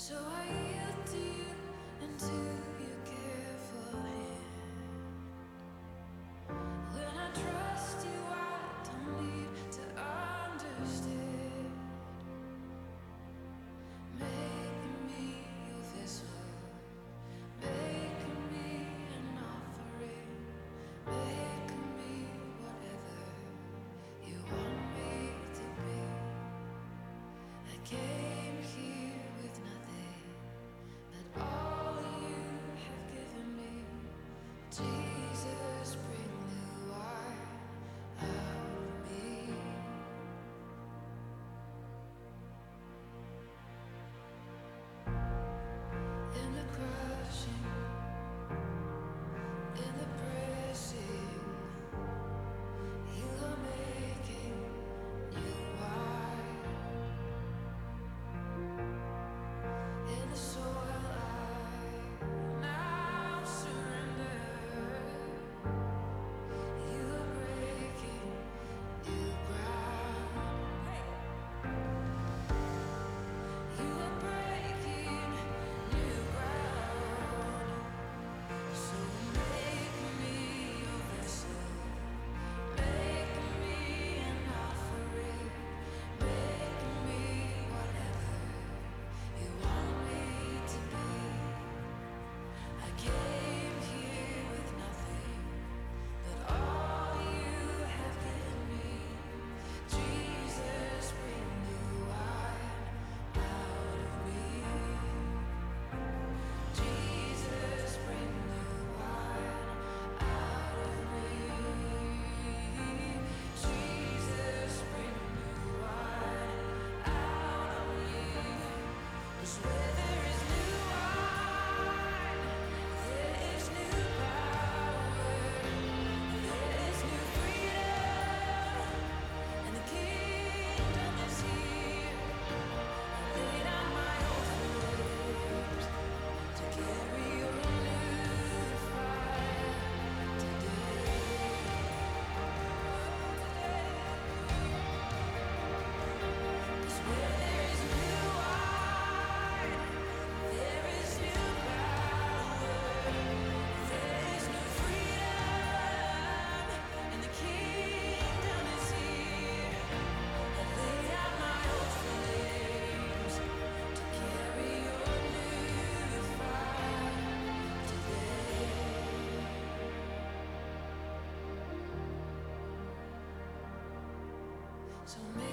So I Jesus, bring So many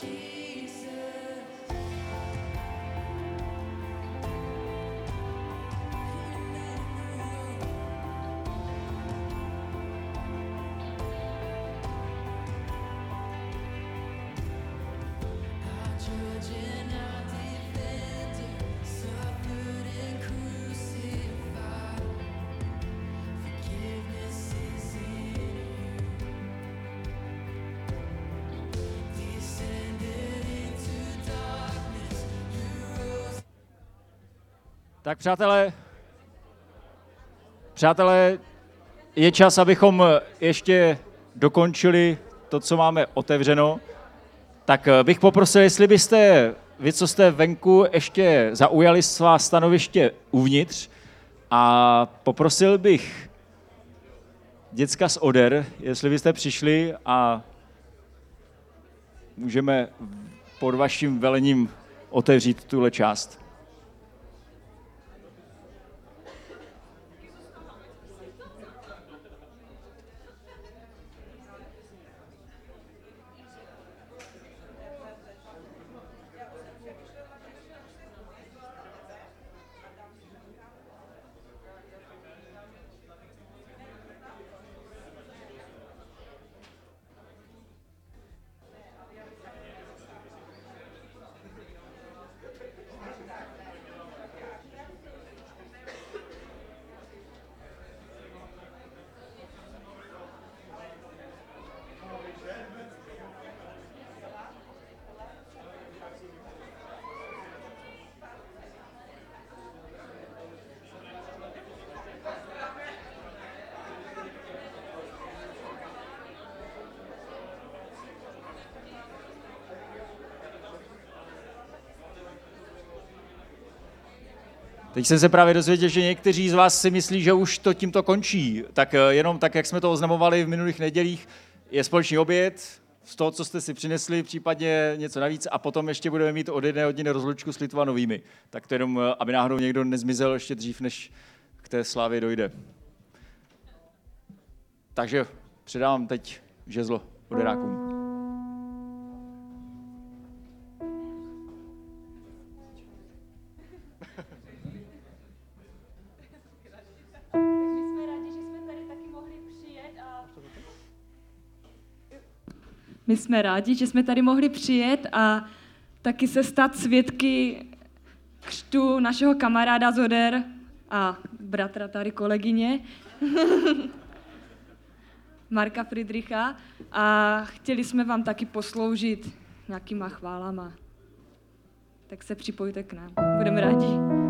Jesus. Tak přátelé, přátelé, je čas, abychom ještě dokončili to, co máme otevřeno. Tak eh, bych poprosil, jestli byste vy, co jste venku, ještě zaujali svá stanoviště uvnitř a poprosil bych děcka z Oder, jestli byste přišli a můžeme pod vaším velením otevřít tuhle část. Teď jsem se právě dozvěděl, že někteří z vás si myslí, že už to tímto končí. Tak eh, jenom tak, jak jsme to oznamovali v minulých nedělích, je společný oběd, z toho, co jste si přinesli, případně něco navíc a potom ještě budeme mít od jedné hodiny rozlučku s Litvanovými. Tak to jenom, eh, aby náhodou někdo nezmizel ještě dřív, než k té slávě dojde. Takže předávám teď žezlo oderákům. Jsme rádi, že jsme tady mohli přijet a taky se stát svědky křtu našeho kamaráda Zoder a bratra tady kolegyně Marka Friedricha a chtěli jsme vám taky posloužit nějakýma chválama. Tak se připojte k nám. Budeme rádi.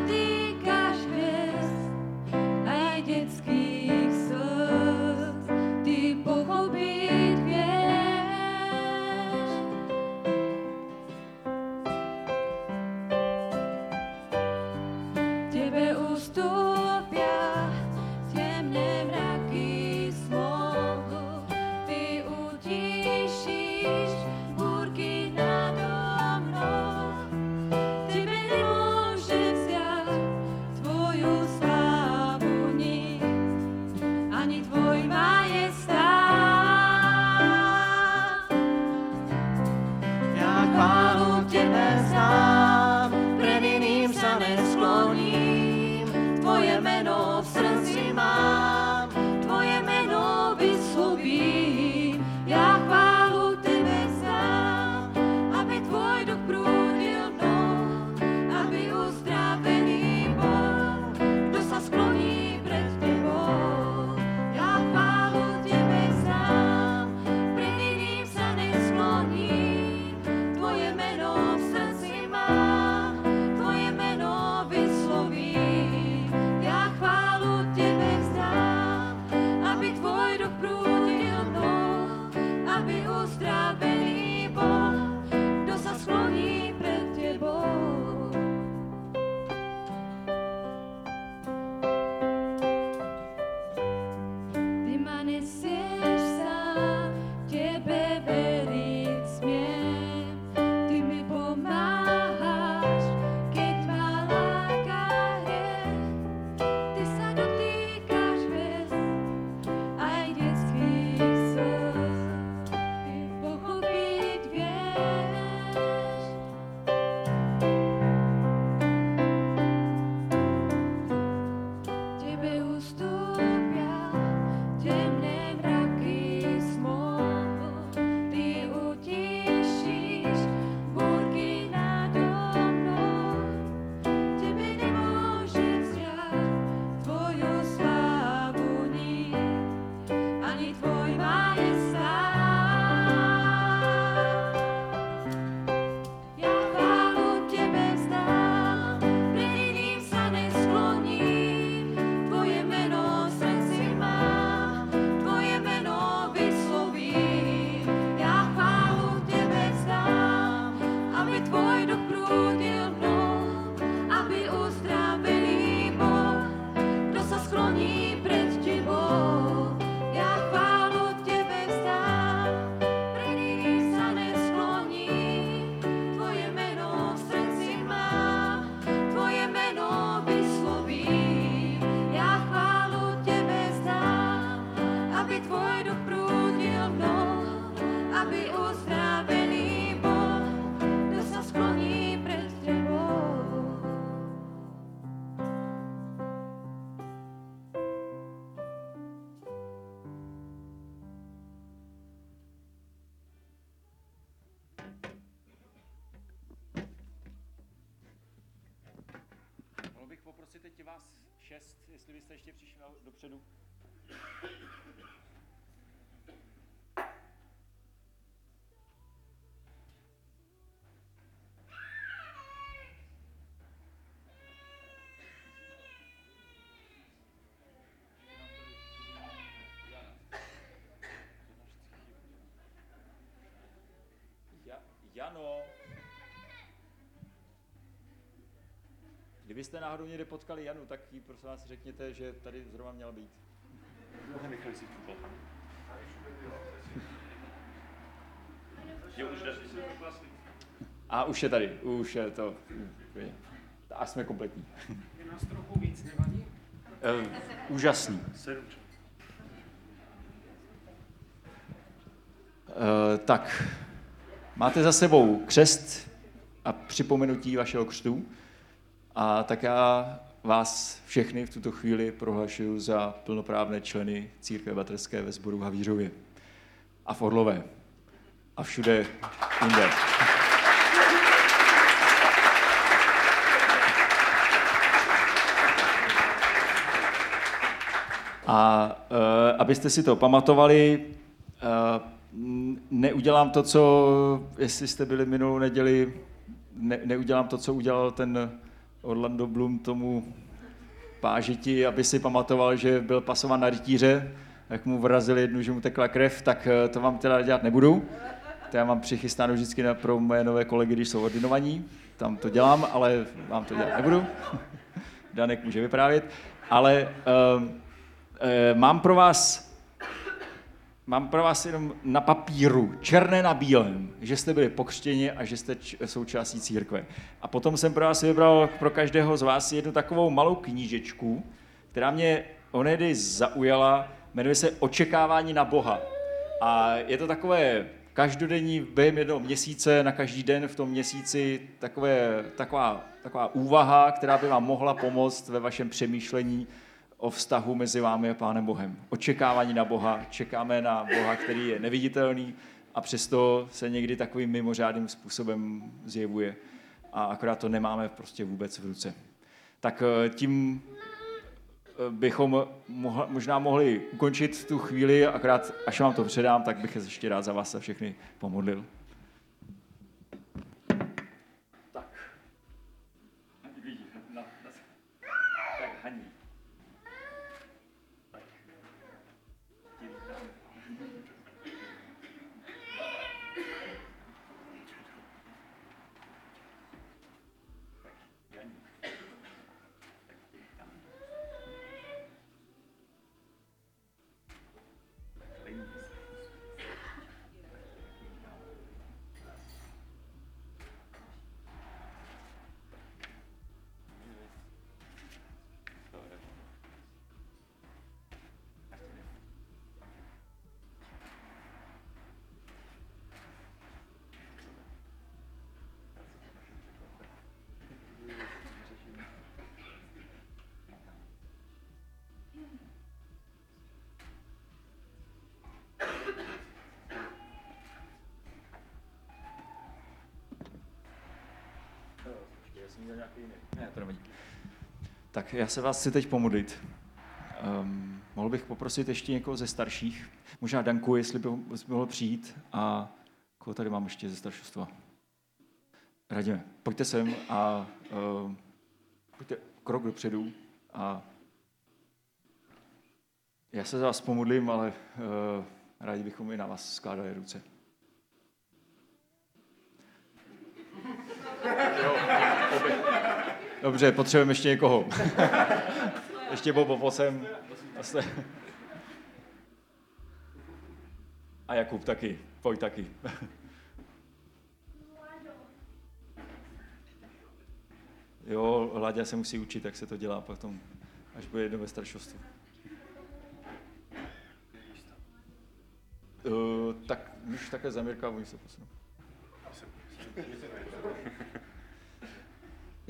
al menos. Jano. Kdybyste náhodou někde potkali Janu, tak jí prosím vás řekněte, že tady zrovna měla být. Nechali si tu Jo, už. A už je tady, už je to. A jsme kompletní. Je nás trochu víc, nevadí? Uh, úžasný. Uh, tak, máte za sebou křest a připomenutí vašeho křtu. A tak já vás všechny v tuto chvíli prohlašuji za plnoprávné členy církve baterské ve sboru Havířově a v Orlové a všude jinde. A uh, abyste si to pamatovali, uh, neudělám to, co, jestli jste byli minulou neděli, ne, neudělám to, co udělal ten Orlando Bloom tomu pážiti, aby si pamatoval, že byl pasovan na rytíře, jak mu vrazil jednu, že mu tekla krev, tak eh, to vám teda dělat nebudu. To já mám přichystáno vždycky na, pro moje nové kolegy, když jsou ordinovaní. Tam to dělám, ale vám to dělat nebudu. Danek může vyprávět. Ale uh, uh, mám pro vás mám pro vás jenom na papíru, černé na bílém, že jste byli pokřtěni a že jste č- součástí církve. A potom jsem pro vás vybral pro každého z vás jednu takovou malou knížečku, která mě onedy zaujala, jmenuje se Očekávání na Boha. A je to takové každodenní během jednoho měsíce, na každý den v tom měsíci takové, taková, taková úvaha, která by vám mohla pomoct ve vašem přemýšlení o vztahu mezi vámi a Pánem Bohem. Očekávání na Boha, čekáme na Boha, který je neviditelný a přesto se někdy takovým mimořádným způsobem zjevuje a akorát to nemáme prostě vůbec v ruce. Tak eh, tím eh, bychom možná mohli ukončit tu chvíli, akorát až vám to předám, tak bych ještě rád za vás se všechny pomodlil. To nevadí. Tak já se vás chci teď pomodlit. Um, mohl bych poprosit ještě někoho ze starších, možná Danku, jestli by, mohl přijít a koho tady mám ještě ze staršostva. Radíme, pojďte sem a uh, pojďte krok dopředu a já se za vás pomodlím, ale uh, rádi bychom i na vás skládali ruce. Dobře, potřebujeme ještě někoho. ještě Bobo posem. A Jakub taky. Pojď taky. jo, Láďa se musí učit, jak se to dělá potom, až bude jedno ve staršostvu. Uh, tak už také za Mirka, oni se posunou.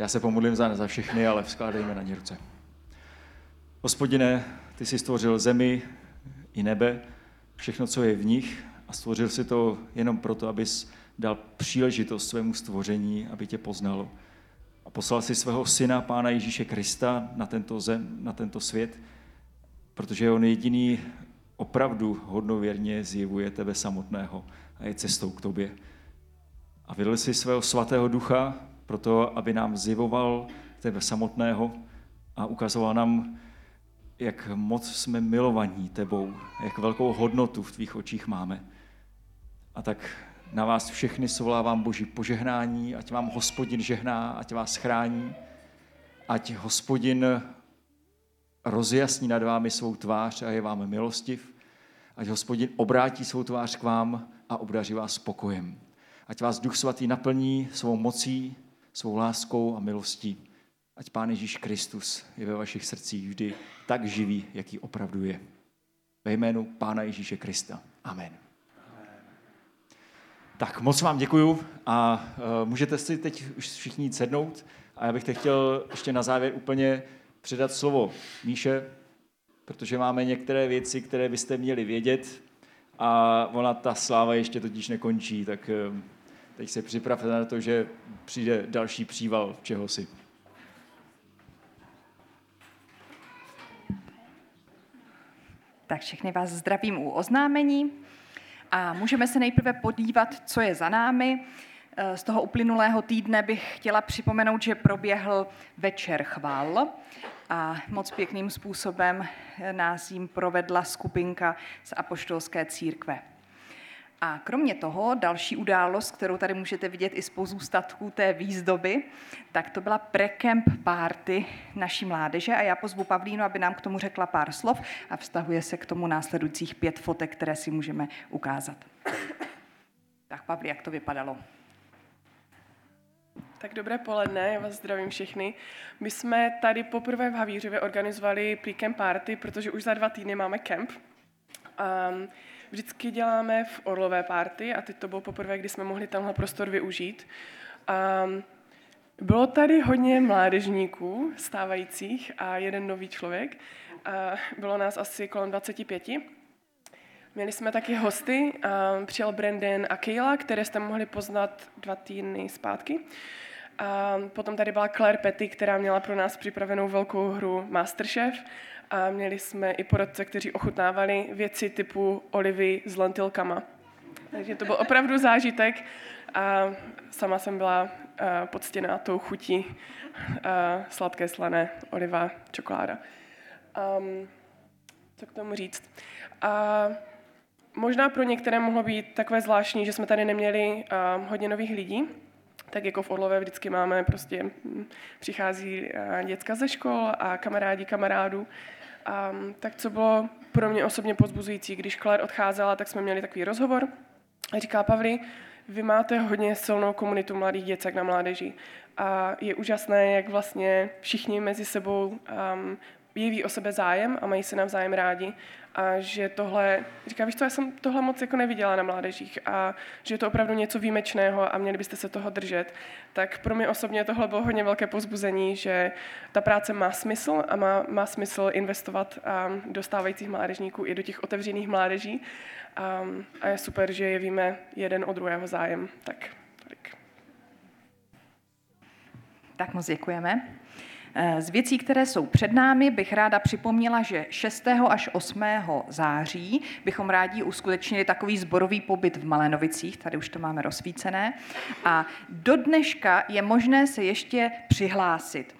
Já se pomodlím za, za všechny, ale vzkládejme na ně ruce. Hospodine, ty jsi stvořil zemi i nebe, všechno, co je v nich a stvořil si to jenom proto, abys dal příležitost svému stvoření, aby tě poznalo. A poslal si svého syna, Pána Ježíše Krista, na tento zem, na tento svět, protože on jediný opravdu hodnověrně zjevuje tebe samotného a je cestou k tobě. A vydal si svého svatého ducha proto, aby nám zjevoval tebe samotného a ukazoval nám, jak moc jsme milovaní tebou, jak velkou hodnotu v tvých očích máme. A tak na vás všechny svolávám Boží požehnání, ať vám hospodin žehná, ať vás chrání, ať hospodin rozjasní nad vámi svou tvář a je vám milostiv, ať hospodin obrátí svou tvář k vám a obdaří vás spokojem. Ať vás Duch Svatý naplní svou mocí, svou láskou a milostí. Ať Pán Ježíš Kristus je ve vašich srdcích vždy tak živý, jaký opravdu je. Ve jménu Pána Ježíše Krista. Amen. Tak moc vám děkuju a uh, můžete si teď už všichni sednout a já bych teď chtěl ještě na závěr úplně předat slovo Míše, protože máme některé věci, které byste měli vědět a ona ta sláva ještě totiž nekončí, tak uh, teď se připravte na to, že přijde další příval čehosi. Tak všechny vás zdravím u oznámení a můžeme se nejprve podívat, co je za námi. Eh, Z toho uplynulého týdne bych chtěla připomenout, že proběhl večer chval a moc pěkným způsobem nás jim provedla skupinka z Apoštolské církve. A kromě toho další událost, kterou tady můžete vidět i z pozůstatků té výzdoby, tak to byla prekemp party naší mládeže a já pozvu Pavlínu, aby nám k tomu řekla pár slov a vztahuje se k tomu následujících pět fotek, které si můžeme ukázat. Tak Pavli, jak to vypadalo? Tak dobré poledne, já vás zdravím všechny. My jsme tady poprvé v Havířově organizovali pre-camp party, protože už za dva týdny máme kemp. Um, vždycky děláme v Orlové party a teď to bylo poprvé, kdy jsme mohli tenhle prostor využít. Um, bylo tady hodně mládežníků stávajících a jeden nový člověk. Uh, bylo nás asi kolem 25. Měli jsme taky hosty, přijel Brandon a Kayla, které jste mohli poznat dva týdny zpátky. A potom tady byla Claire Petty, která měla pro nás připravenou velkou hru Masterchef. A měli jsme i poradce, kteří ochutnávali věci typu olivy s lentilkama. Takže to byl opravdu zážitek a sama jsem byla poctěná tou chutí sladké, slané, oliva, čokoláda. Um, co k tomu říct? A možná pro některé mohlo být takové zvláštní, že jsme tady neměli hodně nových lidí, tak jako v Orlové vždycky máme, prostě hm, přichází uh, děcka ze škol a kamarádi kamarádů. Um, tak co bylo pro mě osobně pozbuzující, když Claire odcházela, tak jsme měli takový rozhovor a říká Pavli, vy máte hodně silnou komunitu mladých děcek na mládeži a je úžasné, jak vlastně všichni mezi sebou um, jeví o sebe zájem a mají se navzájem rádi a že tohle, říká, víš co, já jsem tohle moc jako neviděla na mládežích a že je to opravdu něco výjimečného a měli byste se toho držet, tak pro mě osobně tohle bylo hodně velké pozbuzení, že ta práce má smysl a má, má smysl investovat um, do stávajících mládežníků i do těch otevřených mládeží um, a je super, že jevíme jeden o druhého zájem. Tak, tolik. Tak moc děkujeme. Z věcí, které jsou před námi, bych ráda připomněla, že 6. až 8. září bychom rádi uskutečnili takový zborový pobyt v Malenovicích, tady už to máme rozsvícené, a do dneška je možné se ještě přihlásit.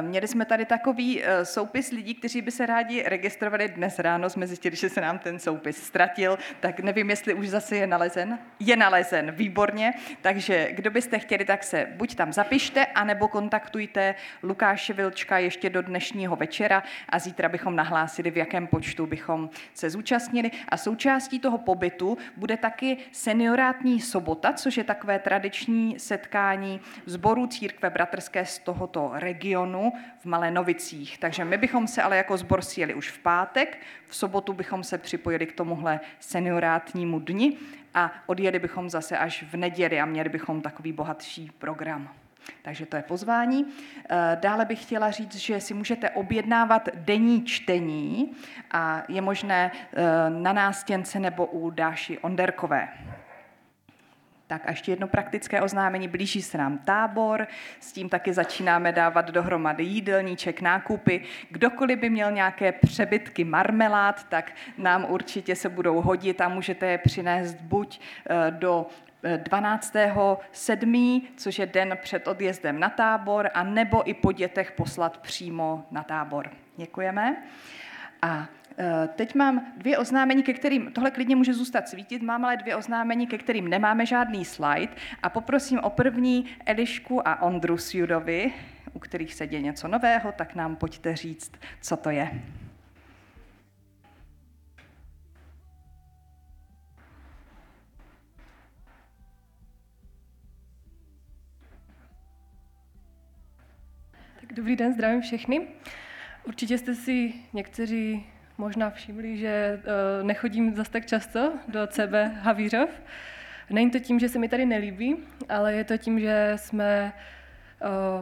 Měli jsme tady takový soupis lidí, kteří by se rádi registrovali. Dnes ráno jsme zjistili, že se nám ten soupis ztratil, tak nevím, jestli už zase je nalezen. Je nalezen, výborně. Takže kdo byste chtěli, tak se buď tam zapište, anebo kontaktujte Lukáše Vilčka ještě do dnešního večera a zítra bychom nahlásili, v jakém počtu bychom se zúčastnili. A součástí toho pobytu bude taky seniorátní sobota, což je takové tradiční setkání zboru církve bratrské z tohoto regionu v Malenovicích. Takže my bychom se ale jako zbor sjeli už v pátek, v sobotu bychom se připojili k tomuhle seniorátnímu dni a odjeli bychom zase až v neděli a měli bychom takový bohatší program. Takže to je pozvání. Dále bych chtěla říct, že si můžete objednávat denní čtení a je možné na nástěnce nebo u Dáši Onderkové. Tak a ještě jedno praktické oznámení. Blíží se nám tábor, s tím taky začínáme dávat dohromady jídelníček, nákupy. Kdokoliv by měl nějaké přebytky marmelád, tak nám určitě se budou hodit a můžete je přinést buď eh, do 12.7., což je den před odjezdem na tábor, a nebo i po dětech poslat přímo na tábor. Děkujeme. A Teď mám dvě oznámení, ke kterým, tohle klidně může zůstat svítit, mám ale dvě oznámení, ke kterým nemáme žádný slide a poprosím o první Elišku a Ondru Sjudovi, u kterých se děje něco nového, tak nám pojďte říct, co to je. Dobrý den, zdravím všechny. Určitě jste si někteří možná všimli, že uh, nechodím zase tak často do CB Havířov. Není to tím, že se mi tady nelíbí, ale je to tím, že jsme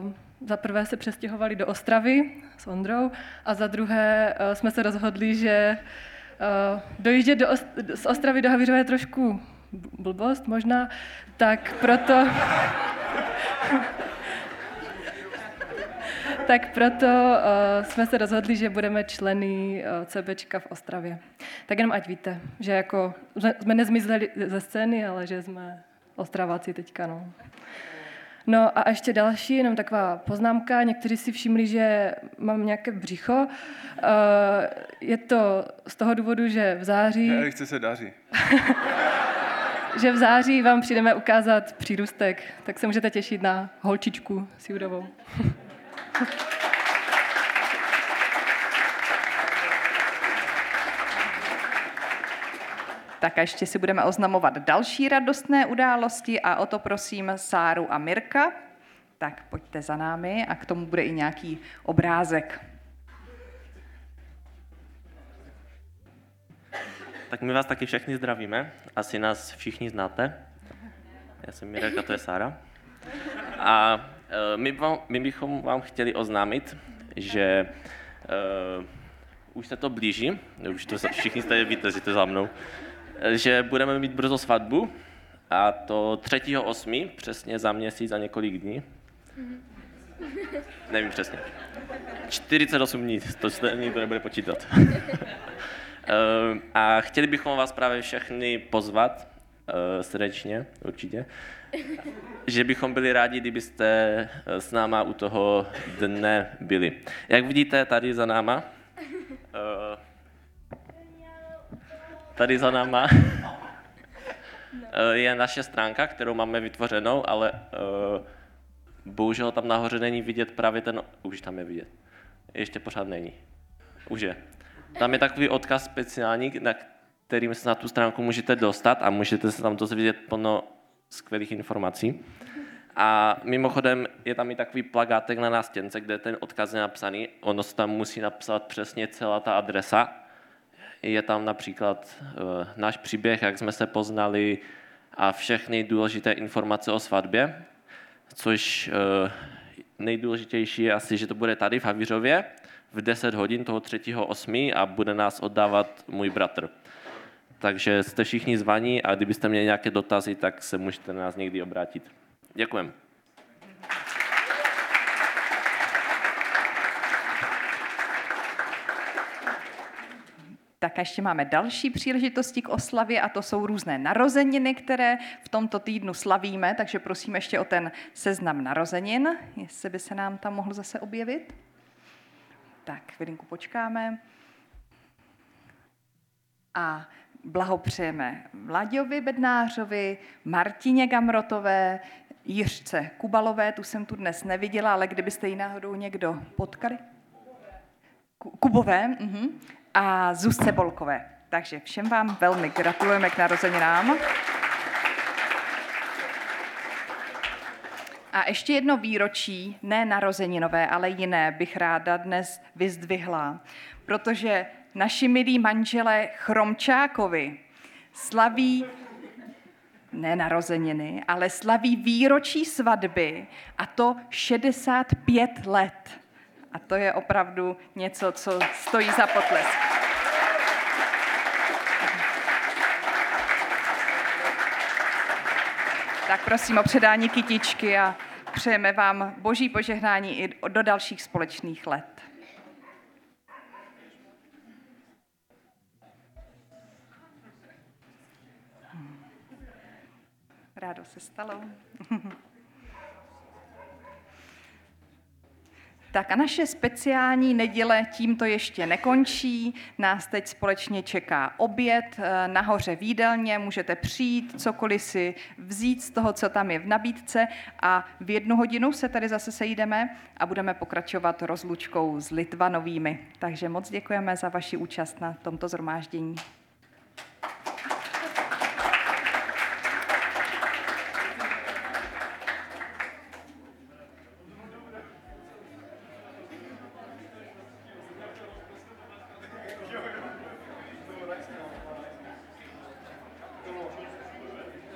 uh, za prvé se přestěhovali do Ostravy s Ondrou a za druhé uh, jsme se rozhodli, že dojíždět do Ost- z Ostravy do Havířova je trošku blbost možná, tak proto tak proto uh, jsme se rozhodli, že budeme členy uh, CBčka v Ostravě. Tak jenom ať víte, že jako jsme nezmizeli ze scény, ale že jsme Ostraváci teďka, no. No a ještě další, jenom taková poznámka. Někteří si všimli, že mám nějaké břicho. Uh, je to z toho důvodu, že v září... chce se daří. že v září vám přijdeme ukázat přírůstek, tak se můžete těšit na holčičku Siudovou. Tak a ještě si budeme oznamovat další radostné události a o to prosím Sáru a Mirka. Tak pojďte za námi a k tomu bude i nějaký obrázek. Tak my vás taky všechny zdravíme. Asi nás všichni znáte. Já jsem Mirek a to je Sára. A my, vám, my bychom vám chtěli oznámit, že uh, už se to blíží, už to všichni jste víte, že to za mnou, eh, že budeme mít brzo svatbu a to 3.8. přesně za měsíc, za několik dní. Nevím přesně. 48 dní, to se nikdo nebude počítat. a chtěli bychom vás právě všechny pozvat srdečně, určitě, že bychom byli rádi, kdybyste eh, s náma u toho dne byli. Jak vidíte tady za náma, eh, tady za náma eh, je naše stránka, kterou máme vytvořenou, ale bohužel tam nahoře není vidět právě ten, už tam je vidět, ještě pořád není, už je. Tam je takový odkaz speciální, na kterým se na tu stránku můžete dostat a můžete se tam dozvědět plno skvělých informací. A mimochodem je tam i takový plagátek na nástěnce, kde ten odkaz je napsaný. Ono se tam musí napsat přesně celá ta adresa. Je tam například uh, náš příběh, jak jsme se poznali a všechny důležité informace o svatbě, což uh, nejdůležitější je asi, že to bude tady v Havířově v 10 hodin toho 3.8. a bude nás oddávat můj bratr. Takže jste všichni zvaní a kdybyste měli nějaké dotazy, tak se můžete na nás někdy obrátit. Děkujem. Tak a ještě máme další příležitosti k oslavě a to jsou různé narozeniny, které v tomto týdnu slavíme, takže prosím ještě o ten seznam narozenin, jestli by se nám tam mohl zase objevit. Tak, chvilinku počkáme. A blahopřejeme Vlaďovi Bednářovi, Martině Gamrotové, Jiřce Kubalové, tu jsem tu dnes neviděla, ale kdybyste ji náhodou někdo potkali? Kubové uh-huh. a Zuzce Bolkové. Takže všem vám velmi gratulujeme k narozeninám. A ještě jedno výročí, ne narozeninové, ale jiné, bych ráda dnes vyzdvihla, protože naši milí manželé Chromčákovi slaví ne narozeniny, ale slaví výročí svatby a to 65 let. A to je opravdu něco, co stojí za potlesk. Tak prosím o předání kytičky a přejeme vám boží požehnání i do dalších společných let. Rádo se stalo. Tak a naše speciální neděle tímto ještě nekončí. Nás teď společně čeká oběd eh, nahoře v jídelně. Můžete přijít, cokoliv si vzít z toho, co tam je v nabídce a v jednu hodinu se tady zase sejdeme a budeme pokračovat rozlučkou s Litvanovými. Takže moc děkujeme za vaši účast na tomto zhromáždění.